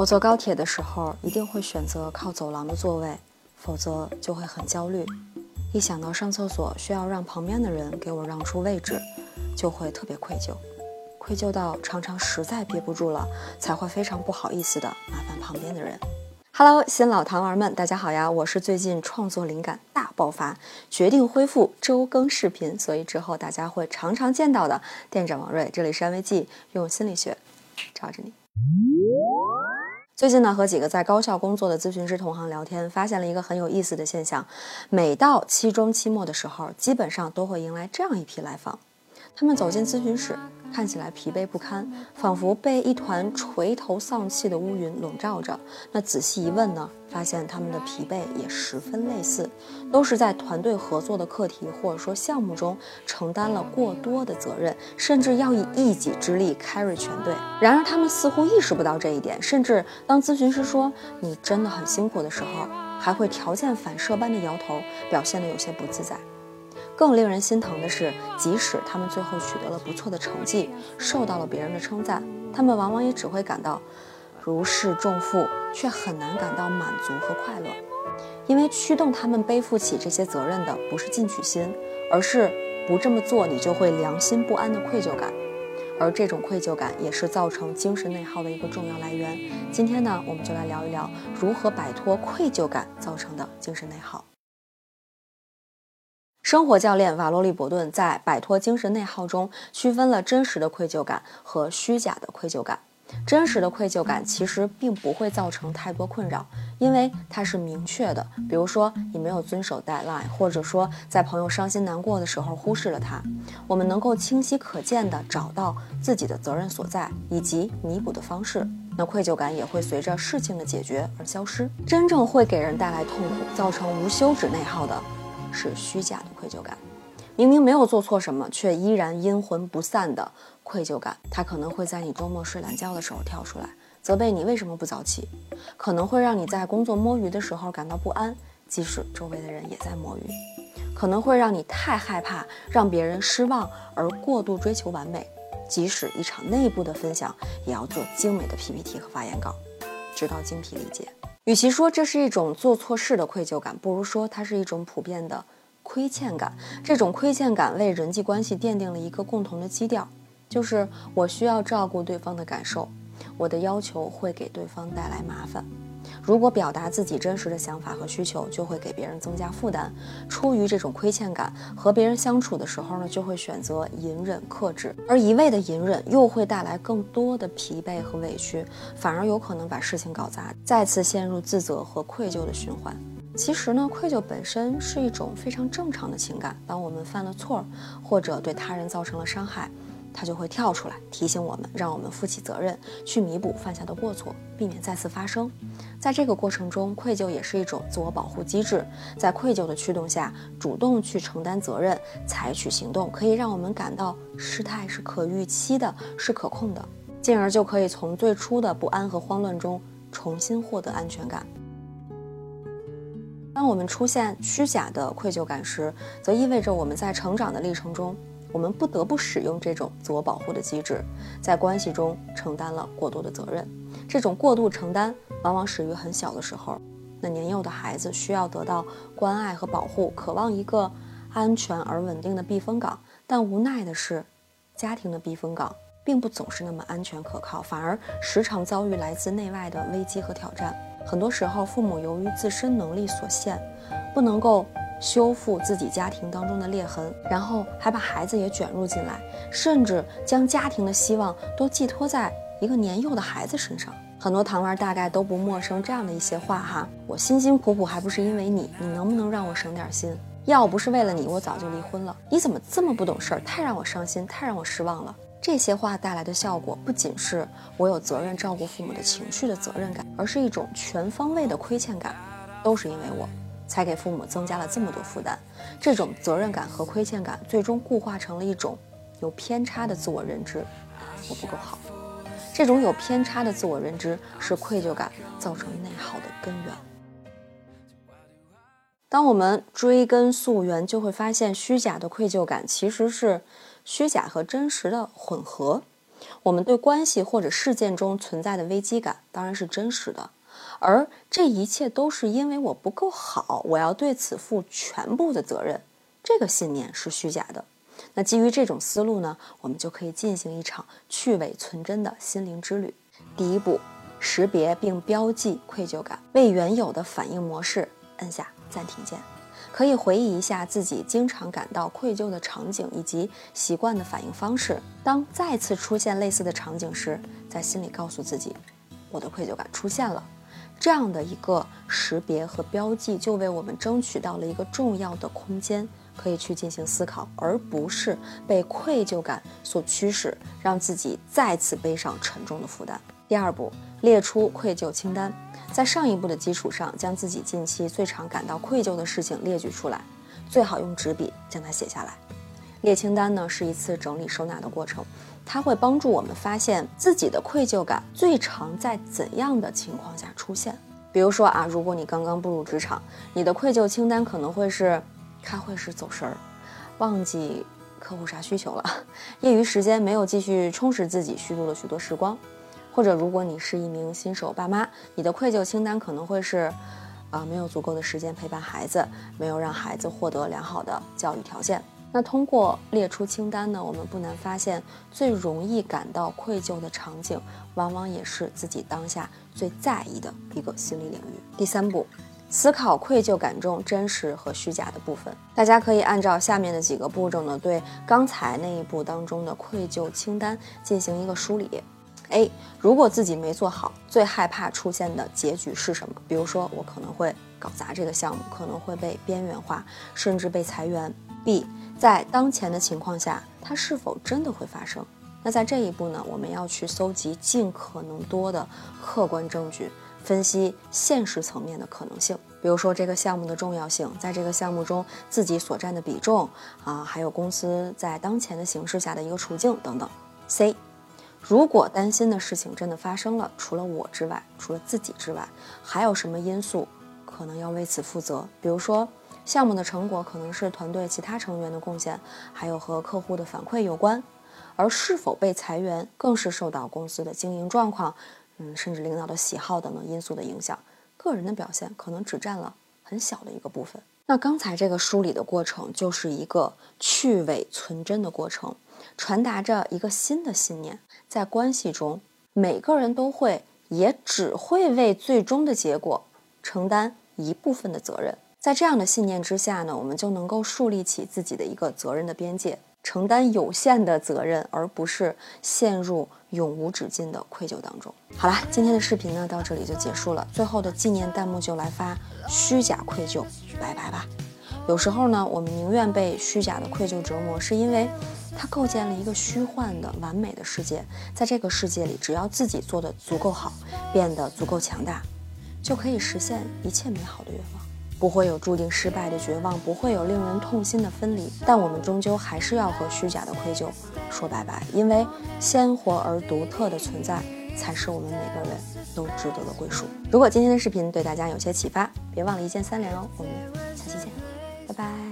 我坐高铁的时候一定会选择靠走廊的座位，否则就会很焦虑。一想到上厕所需要让旁边的人给我让出位置，就会特别愧疚，愧疚到常常实在憋不住了，才会非常不好意思的麻烦旁边的人。Hello，新老糖丸们，大家好呀！我是最近创作灵感大爆发，决定恢复周更视频，所以之后大家会常常见到的店长王瑞。这里是安慰剂，用心理学罩着你。最近呢，和几个在高校工作的咨询师同行聊天，发现了一个很有意思的现象：每到期中、期末的时候，基本上都会迎来这样一批来访。他们走进咨询室，看起来疲惫不堪，仿佛被一团垂头丧气的乌云笼罩着。那仔细一问呢，发现他们的疲惫也十分类似，都是在团队合作的课题或者说项目中承担了过多的责任，甚至要以一己之力 carry 全队。然而他们似乎意识不到这一点，甚至当咨询师说“你真的很辛苦”的时候，还会条件反射般的摇头，表现得有些不自在。更令人心疼的是，即使他们最后取得了不错的成绩，受到了别人的称赞，他们往往也只会感到如释重负，却很难感到满足和快乐。因为驱动他们背负起这些责任的不是进取心，而是不这么做你就会良心不安的愧疚感。而这种愧疚感也是造成精神内耗的一个重要来源。今天呢，我们就来聊一聊如何摆脱愧疚感造成的精神内耗。生活教练瓦罗里·伯顿在《摆脱精神内耗》中区分了真实的愧疚感和虚假的愧疚感。真实的愧疚感其实并不会造成太多困扰，因为它是明确的。比如说，你没有遵守 deadline，或者说在朋友伤心难过的时候忽视了他，我们能够清晰可见地找到自己的责任所在以及弥补的方式。那愧疚感也会随着事情的解决而消失。真正会给人带来痛苦、造成无休止内耗的。是虚假的愧疚感，明明没有做错什么，却依然阴魂不散的愧疚感。它可能会在你周末睡懒觉的时候跳出来，责备你为什么不早起；可能会让你在工作摸鱼的时候感到不安，即使周围的人也在摸鱼；可能会让你太害怕让别人失望而过度追求完美，即使一场内部的分享也要做精美的 PPT 和发言稿，直到精疲力竭。与其说这是一种做错事的愧疚感，不如说它是一种普遍的亏欠感。这种亏欠感为人际关系奠定了一个共同的基调，就是我需要照顾对方的感受，我的要求会给对方带来麻烦。如果表达自己真实的想法和需求，就会给别人增加负担。出于这种亏欠感，和别人相处的时候呢，就会选择隐忍克制，而一味的隐忍又会带来更多的疲惫和委屈，反而有可能把事情搞砸，再次陷入自责和愧疚的循环。其实呢，愧疚本身是一种非常正常的情感。当我们犯了错，或者对他人造成了伤害。他就会跳出来提醒我们，让我们负起责任，去弥补犯下的过错，避免再次发生。在这个过程中，愧疚也是一种自我保护机制。在愧疚的驱动下，主动去承担责任，采取行动，可以让我们感到事态是可预期的，是可控的，进而就可以从最初的不安和慌乱中重新获得安全感。当我们出现虚假的愧疚感时，则意味着我们在成长的历程中。我们不得不使用这种自我保护的机制，在关系中承担了过多的责任。这种过度承担往往始于很小的时候。那年幼的孩子需要得到关爱和保护，渴望一个安全而稳定的避风港。但无奈的是，家庭的避风港并不总是那么安全可靠，反而时常遭遇来自内外的危机和挑战。很多时候，父母由于自身能力所限，不能够。修复自己家庭当中的裂痕，然后还把孩子也卷入进来，甚至将家庭的希望都寄托在一个年幼的孩子身上。很多糖娃大概都不陌生这样的一些话哈，我辛辛苦苦还不是因为你，你能不能让我省点心？要不是为了你，我早就离婚了。你怎么这么不懂事儿？太让我伤心，太让我失望了。这些话带来的效果，不仅是我有责任照顾父母的情绪的责任感，而是一种全方位的亏欠感，都是因为我。才给父母增加了这么多负担，这种责任感和亏欠感最终固化成了一种有偏差的自我认知，我不够好。这种有偏差的自我认知是愧疚感造成内耗的根源。当我们追根溯源，就会发现虚假的愧疚感其实是虚假和真实的混合。我们对关系或者事件中存在的危机感当然是真实的，而这一切都是因为我不够好，我要对此负全部的责任。这个信念是虚假的。那基于这种思路呢，我们就可以进行一场去伪存真的心灵之旅。第一步，识别并标记愧疚感，为原有的反应模式按下暂停键。可以回忆一下自己经常感到愧疚的场景以及习惯的反应方式。当再次出现类似的场景时，在心里告诉自己：“我的愧疚感出现了。”这样的一个识别和标记，就为我们争取到了一个重要的空间，可以去进行思考，而不是被愧疚感所驱使，让自己再次背上沉重的负担。第二步，列出愧疚清单。在上一步的基础上，将自己近期最常感到愧疚的事情列举出来，最好用纸笔将它写下来。列清单呢是一次整理收纳的过程，它会帮助我们发现自己的愧疚感最常在怎样的情况下出现。比如说啊，如果你刚刚步入职场，你的愧疚清单可能会是开会时走神儿，忘记客户啥需求了，业余时间没有继续充实自己，虚度了许多时光。或者，如果你是一名新手爸妈，你的愧疚清单可能会是，啊，没有足够的时间陪伴孩子，没有让孩子获得良好的教育条件。那通过列出清单呢，我们不难发现，最容易感到愧疚的场景，往往也是自己当下最在意的一个心理领域。第三步，思考愧疚感中真实和虚假的部分。大家可以按照下面的几个步骤呢，对刚才那一步当中的愧疚清单进行一个梳理。A，如果自己没做好，最害怕出现的结局是什么？比如说，我可能会搞砸这个项目，可能会被边缘化，甚至被裁员。B，在当前的情况下，它是否真的会发生？那在这一步呢，我们要去搜集尽可能多的客观证据，分析现实层面的可能性。比如说，这个项目的重要性，在这个项目中自己所占的比重啊，还有公司在当前的形势下的一个处境等等。C。如果担心的事情真的发生了，除了我之外，除了自己之外，还有什么因素可能要为此负责？比如说，项目的成果可能是团队其他成员的贡献，还有和客户的反馈有关，而是否被裁员，更是受到公司的经营状况，嗯，甚至领导的喜好等等因素的影响。个人的表现可能只占了很小的一个部分。那刚才这个梳理的过程，就是一个去伪存真的过程，传达着一个新的信念。在关系中，每个人都会，也只会为最终的结果承担一部分的责任。在这样的信念之下呢，我们就能够树立起自己的一个责任的边界，承担有限的责任，而不是陷入永无止境的愧疚当中。好啦，今天的视频呢到这里就结束了。最后的纪念弹幕就来发：虚假愧疚，拜拜吧。有时候呢，我们宁愿被虚假的愧疚折磨，是因为。它构建了一个虚幻的完美的世界，在这个世界里，只要自己做的足够好，变得足够强大，就可以实现一切美好的愿望。不会有注定失败的绝望，不会有令人痛心的分离，但我们终究还是要和虚假的愧疚说拜拜，因为鲜活而独特的存在，才是我们每个人都值得的归属。如果今天的视频对大家有些启发，别忘了一键三连哦。我们下期见，拜拜。